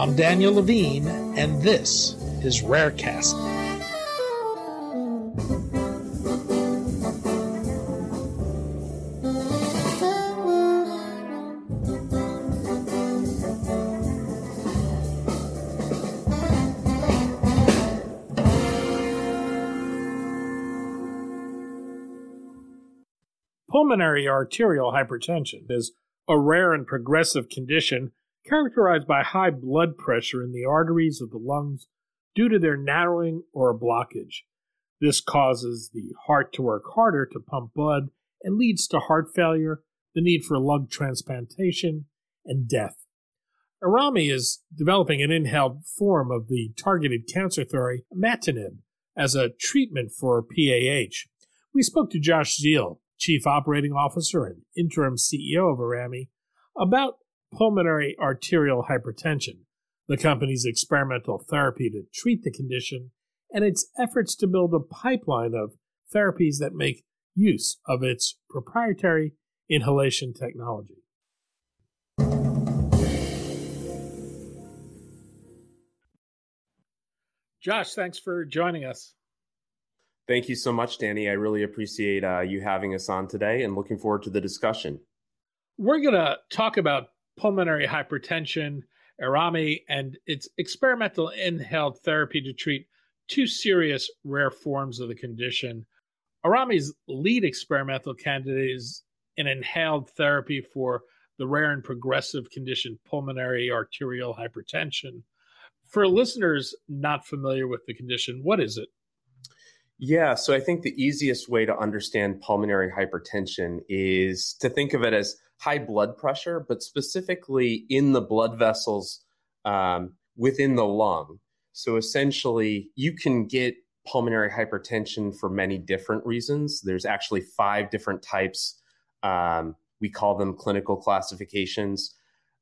I'm Daniel Levine, and this is Rarecast. Pulmonary arterial hypertension is a rare and progressive condition characterized by high blood pressure in the arteries of the lungs due to their narrowing or a blockage. This causes the heart to work harder to pump blood and leads to heart failure, the need for lung transplantation, and death. Aerami is developing an inhaled form of the targeted cancer therapy imatinib as a treatment for PAH. We spoke to Josh Ziel, Chief Operating Officer and Interim CEO of Aerami, about pulmonary arterial hypertension, the company's experimental therapy to treat the condition, and its efforts to build a pipeline of therapies that make use of its proprietary inhalation technology. Josh, thanks for joining us. Thank you so much, Danny. I really appreciate uh, you having us on today and looking forward to the discussion. We're going to talk about pulmonary hypertension, Aerami, and its experimental inhaled therapy to treat two serious rare forms of the condition. Aerami's lead experimental candidate is an inhaled therapy for the rare and progressive condition pulmonary arterial hypertension. For listeners not familiar with the condition, what is it? Yeah, so I think the easiest way to understand pulmonary hypertension is to think of it as high blood pressure, but specifically in the blood vessels um, within the lung. So essentially, you can get pulmonary hypertension for many different reasons. There's actually five different types. Um, we call them clinical classifications.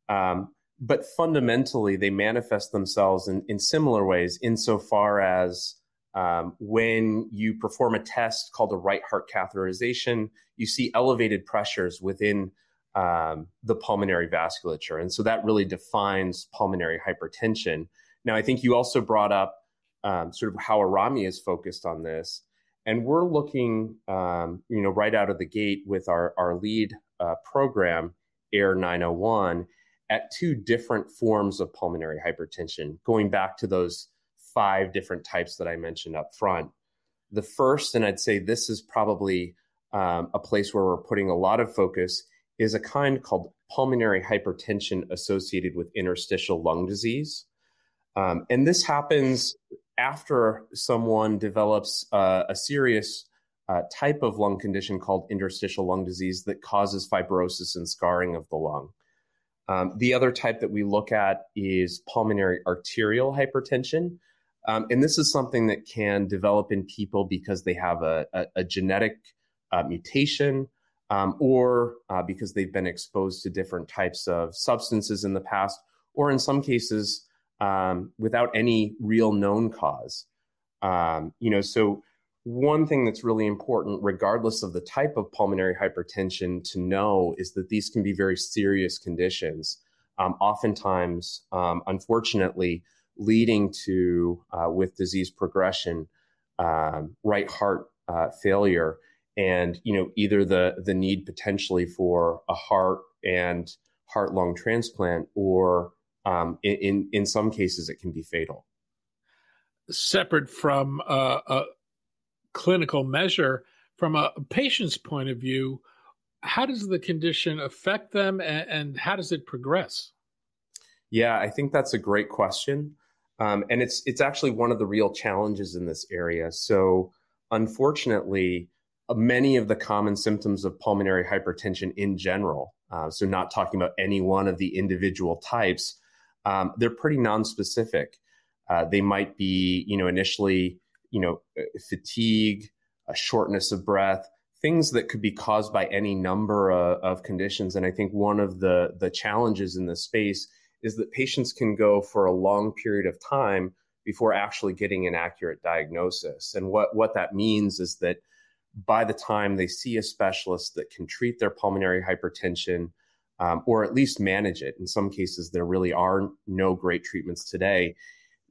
Um, but fundamentally, they manifest themselves in, in similar ways insofar as um, when you perform a test called a right heart catheterization, you see elevated pressures within um, the pulmonary vasculature. And so that really defines pulmonary hypertension. Now, I think you also brought up um, sort of how Aerami is focused on this. And we're looking, um, you know, right out of the gate with our, our lead uh, program, AIR 901, at two different forms of pulmonary hypertension, going back to those five different types that I mentioned up front. The first, and I'd say this is probably um, a place where we're putting a lot of focus, is a kind called pulmonary hypertension associated with interstitial lung disease. Um, and this happens after someone develops uh, a serious uh, type of lung condition called interstitial lung disease that causes fibrosis and scarring of the lung. Um, the other type that we look at is pulmonary arterial hypertension. Um, and this is something that can develop in people because they have a, a, a genetic uh, mutation um, or uh, because they've been exposed to different types of substances in the past, or in some cases um, without any real known cause. Um, you know, so one thing that's really important, regardless of the type of pulmonary hypertension, to know is that these can be very serious conditions. Um, oftentimes, um, unfortunately, leading to, uh, with disease progression, um, right heart uh, failure. And you know either the the need potentially for a heart and heart lung transplant or um, in in some cases it can be fatal. Separate from a, a clinical measure from a patient's point of view how does the condition affect them and, and how does it progress? Yeah i think that's a great question um, and it's it's actually one of the real challenges in this area so unfortunately many of the common symptoms of pulmonary hypertension in general, uh, so not talking about any one of the individual types, um, they're pretty nonspecific. Uh, they might be, you know, initially, you know, uh, fatigue, a shortness of breath, things that could be caused by any number of, of conditions. And I think one of the the challenges in this space is that patients can go for a long period of time before actually getting an accurate diagnosis. And what what that means is that by the time they see a specialist that can treat their pulmonary hypertension, um, or at least manage it. In some cases, there really are no great treatments today.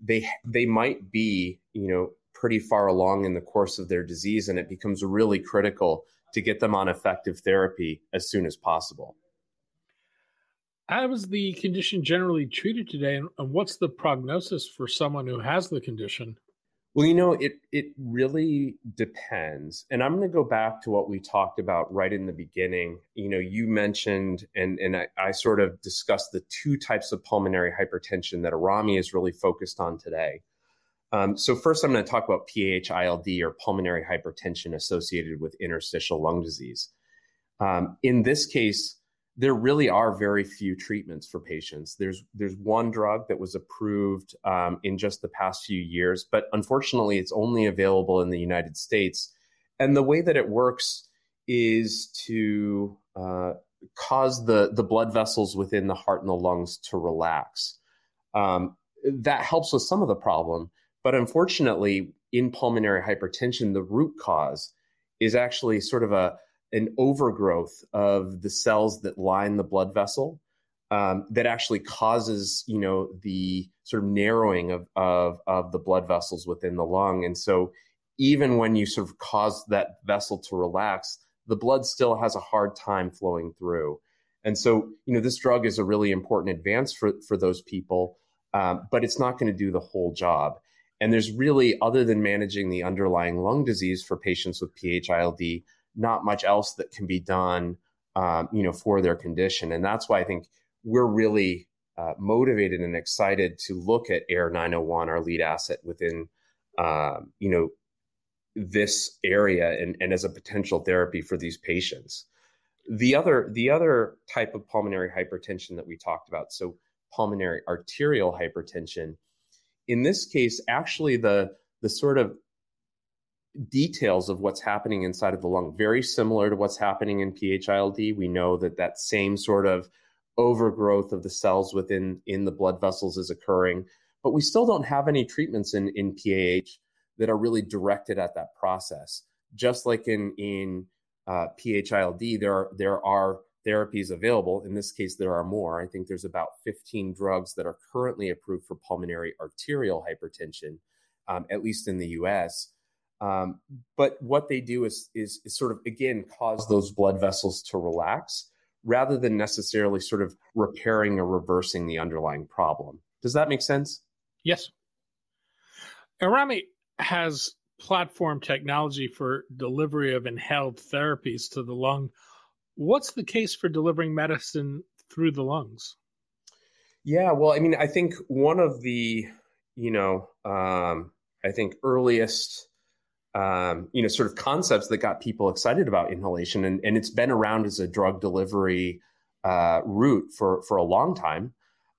They they might be you know pretty far along in the course of their disease, and it becomes really critical to get them on effective therapy as soon as possible. How is the condition generally treated today, and what's the prognosis for someone who has the condition? Well, you know, it it really depends. And I'm going to go back to what we talked about right in the beginning. You know, you mentioned and and I, I sort of discussed the two types of pulmonary hypertension that Aerami is really focused on today. Um, so first, I'm going to talk about PH-ILD or pulmonary hypertension associated with interstitial lung disease. Um, in this case, there really are very few treatments for patients. There's there's one drug that was approved um, in just the past few years, but unfortunately, it's only available in the United States. And the way that it works is to uh, cause the the blood vessels within the heart and the lungs to relax. Um, that helps with some of the problem, but unfortunately, in pulmonary hypertension, the root cause is actually sort of a an overgrowth of the cells that line the blood vessel um, that actually causes you know the sort of narrowing of, of of the blood vessels within the lung. And so even when you sort of cause that vessel to relax the blood still has a hard time flowing through. And so you know this drug is a really important advance for for those people um, but it's not going to do the whole job. And there's really other than managing the underlying lung disease for patients with ph-ild not much else that can be done, um, you know, for their condition. And that's why I think we're really uh, motivated and excited to look at AIR 901, our lead asset within, uh, you know, this area and, and as a potential therapy for these patients. The other, the other type of pulmonary hypertension that we talked about, so pulmonary arterial hypertension, in this case, actually the the sort of details of what's happening inside of the lung, very similar to what's happening in PH-ILD. We know that that same sort of overgrowth of the cells within in the blood vessels is occurring, but we still don't have any treatments in in PAH that are really directed at that process. Just like in in uh, PH-ILD, there are there are therapies available. In this case, there are more. I think there's about 15 drugs that are currently approved for pulmonary arterial hypertension, um, at least in the U.S. Um, but what they do is, is, is sort of again cause those blood vessels to relax rather than necessarily sort of repairing or reversing the underlying problem. Does that make sense? Yes. Aerami has platform technology for delivery of inhaled therapies to the lung. What's the case for delivering medicine through the lungs? Yeah, well, I mean, I think one of the, you know, um, I think earliest um, you know, sort of concepts that got people excited about inhalation, and, and it's been around as a drug delivery uh, route for for a long time.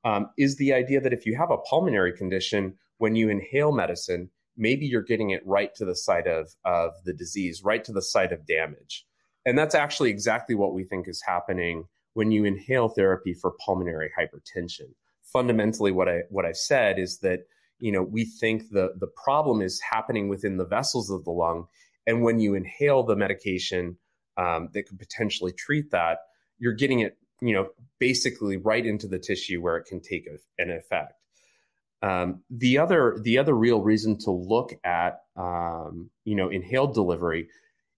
Um, is the idea that if you have a pulmonary condition, when you inhale medicine, maybe you're getting it right to the site of of the disease, right to the site of damage, and that's actually exactly what we think is happening when you inhale therapy for pulmonary hypertension. Fundamentally, what I what I've said is that you know, we think the, the problem is happening within the vessels of the lung. And when you inhale the medication um, that could potentially treat that, you're getting it, you know, basically right into the tissue where it can take a, an effect. Um, the other the other real reason to look at um, you know inhaled delivery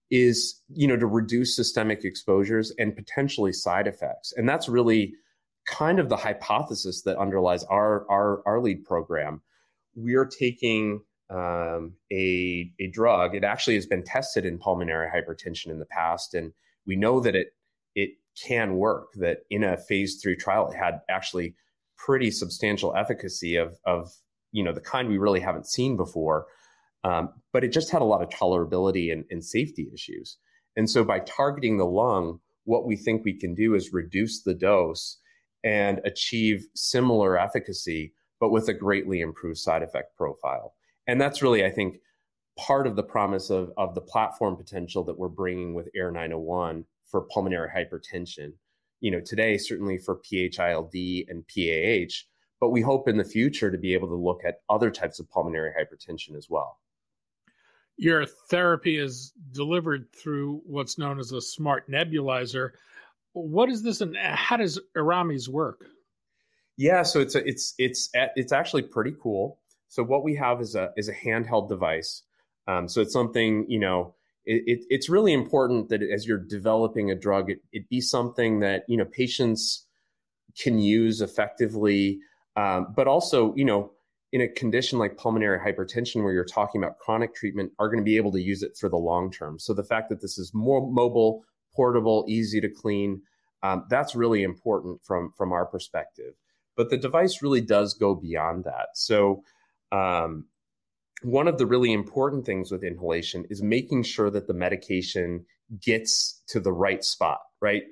is you know to reduce systemic exposures and potentially side effects, and that's really kind of the hypothesis that underlies our our, our lead program we're taking um, a, a drug. It actually has been tested in pulmonary hypertension in the past, and we know that it it can work. That in a phase three trial, it had actually pretty substantial efficacy of of you know the kind we really haven't seen before. Um, but it just had a lot of tolerability and, and safety issues. And so by targeting the lung, what we think we can do is reduce the dose and achieve similar efficacy but with a greatly improved side effect profile. And that's really, I think, part of the promise of, of the platform potential that we're bringing with AIR 901 for pulmonary hypertension. You know, today, certainly for PH-ILD and PAH, but we hope in the future to be able to look at other types of pulmonary hypertension as well. Your therapy is delivered through what's known as a smart nebulizer. what is this and how does Aerami's work? Yeah, so it's a, it's it's it's actually pretty cool. So what we have is a is a handheld device. Um, so it's something you know. It, it, it's really important that as you're developing a drug, it, it be something that you know patients can use effectively, um, but also you know in a condition like pulmonary hypertension where you're talking about chronic treatment are going to be able to use it for the long term. So the fact that this is more mobile, portable, easy to clean, um, that's really important from from our perspective. But the device really does go beyond that. So um, one of the really important things with inhalation is making sure that the medication gets to the right spot, right?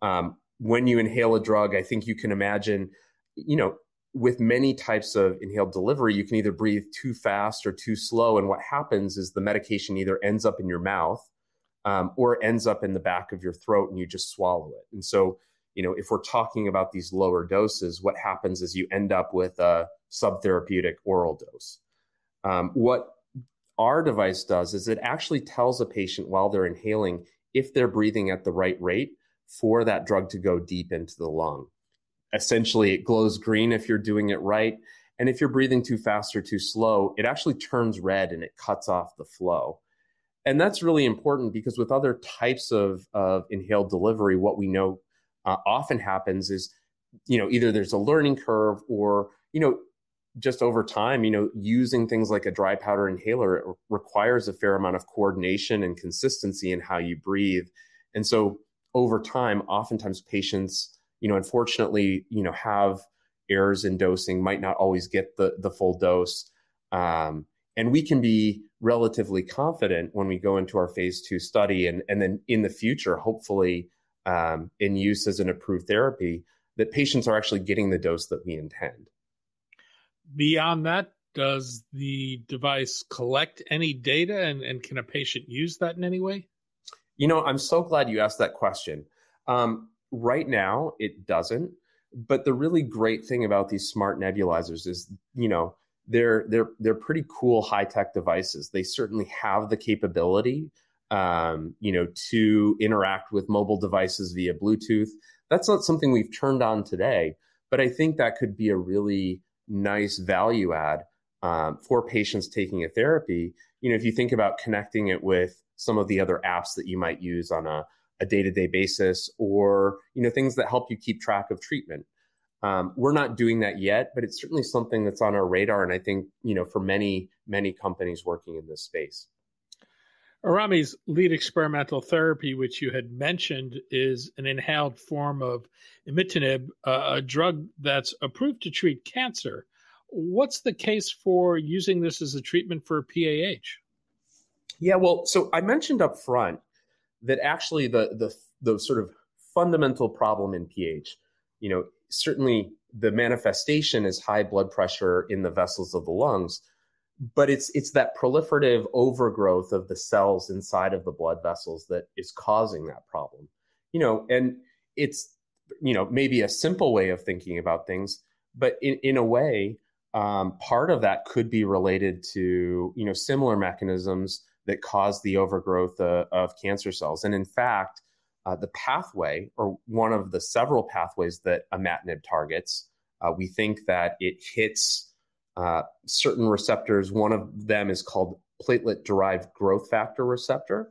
Um, when you inhale a drug, I think you can imagine, you know, with many types of inhaled delivery, you can either breathe too fast or too slow. And what happens is the medication either ends up in your mouth um, or ends up in the back of your throat and you just swallow it. And so, you know, if we're talking about these lower doses, what happens is you end up with a subtherapeutic oral dose. Um, what our device does is it actually tells a patient while they're inhaling if they're breathing at the right rate for that drug to go deep into the lung. Essentially, it glows green if you're doing it right. And if you're breathing too fast or too slow, it actually turns red and it cuts off the flow. And that's really important because with other types of, of inhaled delivery, what we know uh, often happens is, you know, either there's a learning curve or, you know, just over time, you know, using things like a dry powder inhaler requires a fair amount of coordination and consistency in how you breathe. And so over time, oftentimes patients, you know, unfortunately, you know, have errors in dosing, might not always get the, the full dose. Um, and we can be relatively confident when we go into our phase two study and, and then in the future, hopefully um, in use as an approved therapy, that patients are actually getting the dose that we intend. Beyond that, does the device collect any data and, and can a patient use that in any way? You know, I'm so glad you asked that question. Um, right now, it doesn't. But the really great thing about these smart nebulizers is, you know, they're they're they're pretty cool high tech devices. They certainly have the capability, um, you know, to interact with mobile devices via Bluetooth. That's not something we've turned on today, but I think that could be a really nice value add um, for patients taking a therapy. You know, if you think about connecting it with some of the other apps that you might use on a, a day-to-day basis or you know things that help you keep track of treatment um, we're not doing that yet but it's certainly something that's on our radar and i think you know for many many companies working in this space Aerami's lead experimental therapy, which you had mentioned, is an inhaled form of imatinib, uh, a drug that's approved to treat cancer. What's the case for using this as a treatment for PAH? Yeah, well, so I mentioned up front that actually the the the sort of fundamental problem in PH, you know, certainly the manifestation is high blood pressure in the vessels of the lungs, but it's it's that proliferative overgrowth of the cells inside of the blood vessels that is causing that problem. You know, and it's you know maybe a simple way of thinking about things, but in in a way, um, part of that could be related to you know similar mechanisms that cause the overgrowth uh, of cancer cells. And in fact, uh, the pathway, or one of the several pathways that imatinib targets, uh, we think that it hits uh, certain receptors. One of them is called platelet derived growth factor receptor.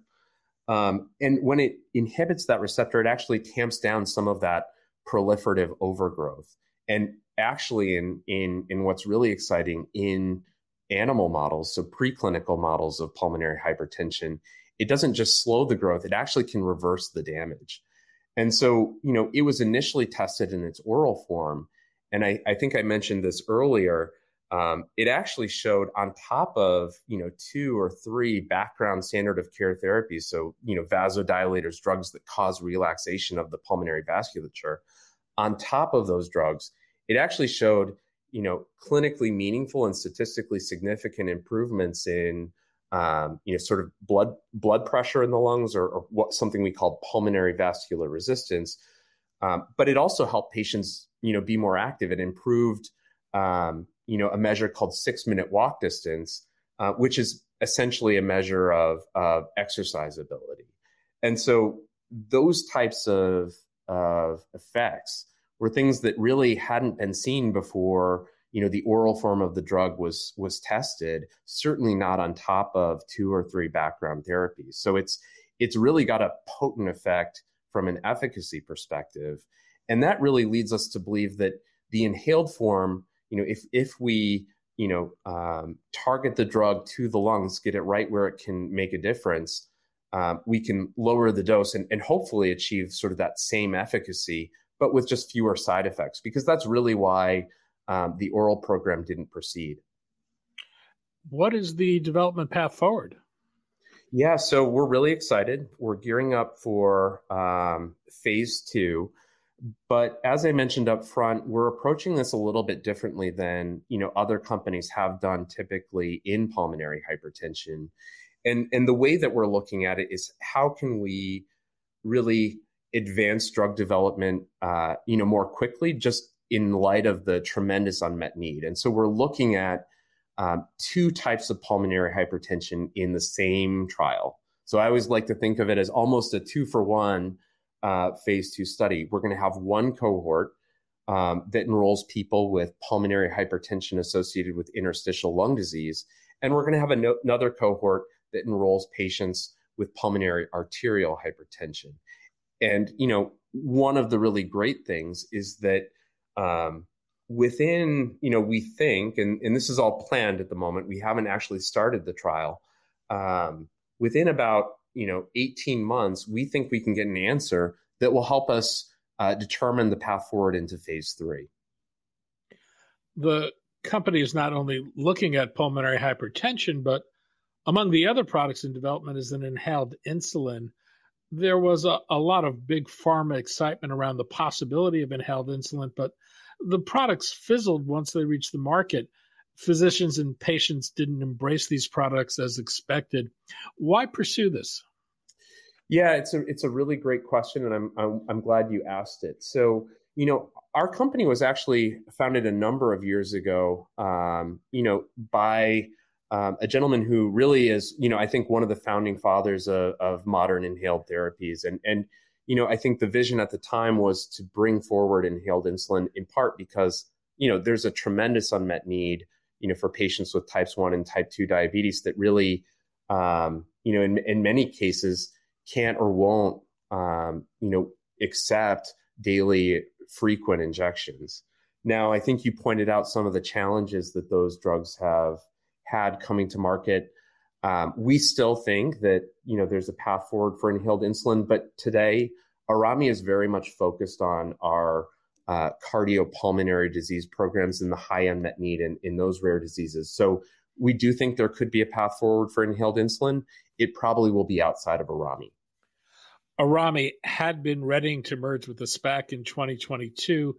Um, and when it inhibits that receptor, it actually tamps down some of that proliferative overgrowth. And actually, in in in what's really exciting in animal models, so preclinical models of pulmonary hypertension, it doesn't just slow the growth, it actually can reverse the damage. And so, you know, it was initially tested in its oral form. And I, I think I mentioned this earlier. Um, it actually showed on top of, you know, two or three background standard of care therapies. So, you know, vasodilators, drugs that cause relaxation of the pulmonary vasculature. On top of those drugs, it actually showed you know, clinically meaningful and statistically significant improvements in, um, you know, sort of blood blood pressure in the lungs, or, or what something we call pulmonary vascular resistance. Um, but it also helped patients, you know, be more active. It improved, um, you know, a measure called six minute walk distance, uh, which is essentially a measure of, of exercise ability. And so those types of of effects were things that really hadn't been seen before you know the oral form of the drug was was tested certainly not on top of two or three background therapies so it's it's really got a potent effect from an efficacy perspective and that really leads us to believe that the inhaled form you know if if we you know um, target the drug to the lungs get it right where it can make a difference um, we can lower the dose and, and hopefully achieve sort of that same efficacy but with just fewer side effects because that's really why um, the oral program didn't proceed. What is the development path forward? Yeah, so we're really excited. We're gearing up for um, phase two. But as I mentioned up front, we're approaching this a little bit differently than you know other companies have done typically in pulmonary hypertension. And, and the way that we're looking at it is how can we really advance drug development uh, you know more quickly just in light of the tremendous unmet need. And so we're looking at um, two types of pulmonary hypertension in the same trial. So I always like to think of it as almost a two for one uh, phase two study. We're going to have one cohort um, that enrolls people with pulmonary hypertension associated with interstitial lung disease. And we're going to have no- another cohort that enrolls patients with pulmonary arterial hypertension. And, you know, one of the really great things is that um, within, you know, we think, and, and this is all planned at the moment, we haven't actually started the trial. Um, within about, you know, 18 months, we think we can get an answer that will help us uh, determine the path forward into phase three. The company is not only looking at pulmonary hypertension, but among the other products in development is an inhaled insulin there was a, a lot of big pharma excitement around the possibility of inhaled insulin, but the products fizzled once they reached the market. Physicians and patients didn't embrace these products as expected. Why pursue this? Yeah, it's a it's a really great question, and I'm I'm, I'm glad you asked it. So, you know, our company was actually founded a number of years ago. Um, you know, by um, a gentleman who really is, you know, I think one of the founding fathers of, of, modern inhaled therapies. And, and, you know, I think the vision at the time was to bring forward inhaled insulin in part because, you know, there's a tremendous unmet need, you know, for patients with types one and type two diabetes that really, um, you know, in, in many cases can't or won't, um, you know, accept daily frequent injections. Now, I think you pointed out some of the challenges that those drugs have had coming to market. Um, we still think that you know there's a path forward for inhaled insulin, but today Aerami is very much focused on our uh, cardiopulmonary disease programs and the high unmet need in, in those rare diseases. So we do think there could be a path forward for inhaled insulin. It probably will be outside of Aerami. Aerami had been readying to merge with the SPAC in 2022.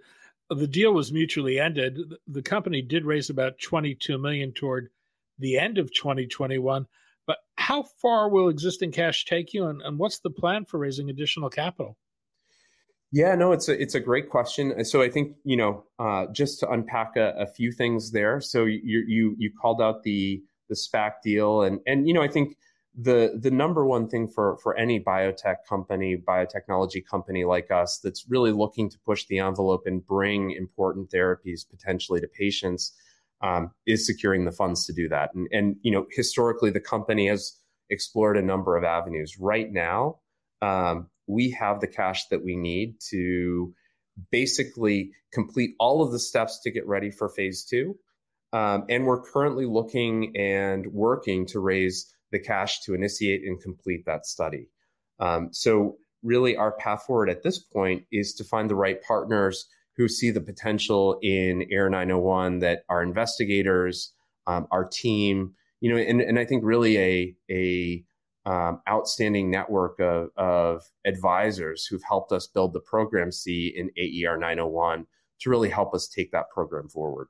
The deal was mutually ended. The company did raise about 22 million toward the end of 2021. But how far will existing cash take you, and, and what's the plan for raising additional capital? Yeah, no, it's a it's a great question. So I think you know uh, just to unpack a, a, few things there. So you you you called out the the SPAC deal, and and you know I think the the number one thing for for any biotech company, biotechnology company like us that's really looking to push the envelope and bring important therapies potentially to patients um, is securing the funds to do that. And, and, you know, historically, the company has explored a number of avenues. Right now, um, we have the cash that we need to basically complete all of the steps to get ready for phase two. Um, and we're currently looking and working to raise the cash to initiate and complete that study. Um, so, really, our path forward at this point is to find the right partners who see the potential in AIR 901 that our investigators, um, our team, you know, and, and I think really a, a um, outstanding network of, of advisors who've helped us build the program C in AIR 901 to really help us take that program forward.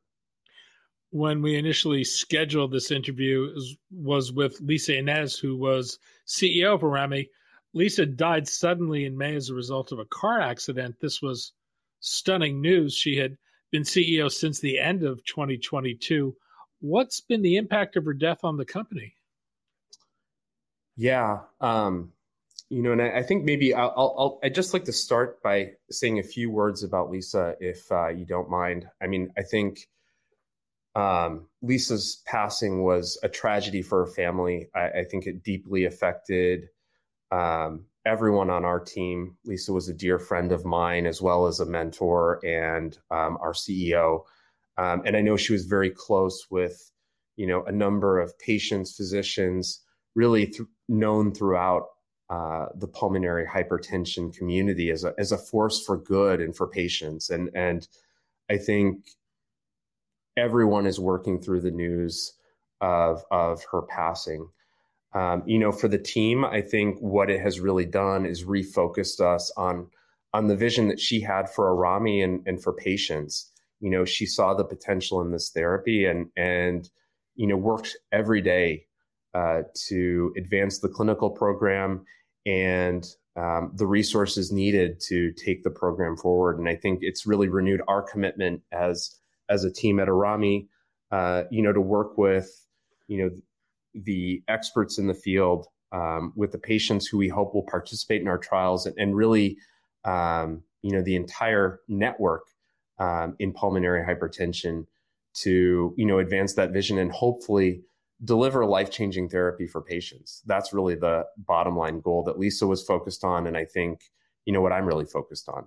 When we initially scheduled this interview was with Lisa Inez, who was CEO of Aerami. Lisa died suddenly in May as a result of a car accident. This was stunning news. She had been CEO since the end of 2022. What's been the impact of her death on the company? Yeah, um, you know, and I, I think maybe I'll, I'll, I'd just like to start by saying a few words about Lisa, if uh, you don't mind. I mean, I think um, Lisa's passing was a tragedy for her family. I, I think it deeply affected um, everyone on our team. Lisa was a dear friend of mine, as well as a mentor and um, our CEO. Um, and I know she was very close with, you know, a number of patients, physicians, really th- known throughout uh, the pulmonary hypertension community as a as a force for good and for patients. And and I think everyone is working through the news of of her passing. Um, you know, for the team, I think what it has really done is refocused us on on the vision that she had for Aerami and, and for patients. You know, she saw the potential in this therapy and and you know worked every day uh, to advance the clinical program and um, the resources needed to take the program forward. And I think it's really renewed our commitment as as a team at Aerami, uh, you know, to work with you know the experts in the field, um, with the patients who we hope will participate in our trials, and, and really, um, you know, the entire network um, in pulmonary hypertension to you know advance that vision and hopefully deliver life changing therapy for patients. That's really the bottom line goal that Lisa was focused on. And I think, you know, what I'm really focused on.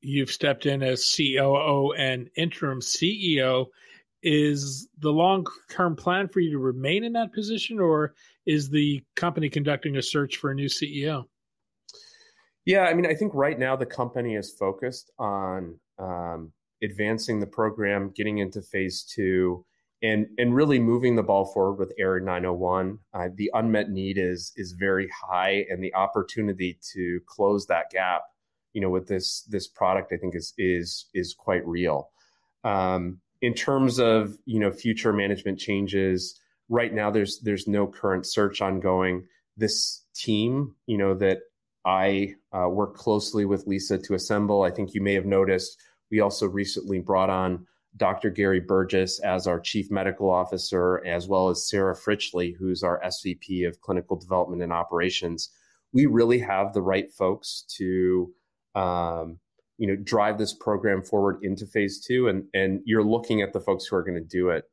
You've stepped in as COO and interim CEO. Is the long term plan for you to remain in that position, or is the company conducting a search for a new CEO? Yeah, I mean, I think right now the company is focused on um, advancing the program, getting into phase two, and and really moving the ball forward with AIR 901. Uh, the unmet need is is very high, and the opportunity to close that gap, you know, with this this product, I think is is is quite real. Um, in terms of you know future management changes, right now there's there's no current search ongoing. This team, you know, that I uh, work closely with Lisa to assemble. I think you may have noticed we also recently brought on Dr. Gary Burgess as our Chief Medical Officer, as well as Sarah Fritchley, who's our SVP of Clinical Development and Operations. We really have the right folks to, um, you know, drive this program forward into phase two, and and you're looking at the folks who are going to do it.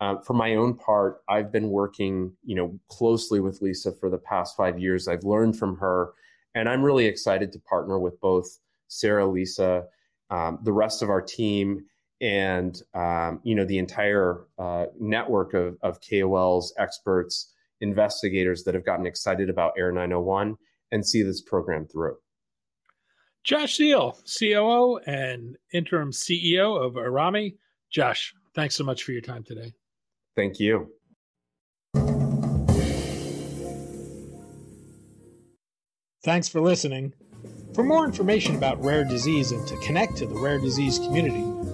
Uh, for my own part, I've been working, you know, closely with Lisa for the past five years. I've learned from her, and I'm really excited to partner with both Sarah, Lisa, um, the rest of our team, and um, you know the entire uh, network of, of KOLs, experts, investigators that have gotten excited about AIR 901 and see this program through. Josh Ziel, COO and interim CEO of Aerami. Josh, thanks so much for your time today. Thank you. Thanks for listening. For more information about rare disease and to connect to the rare disease community,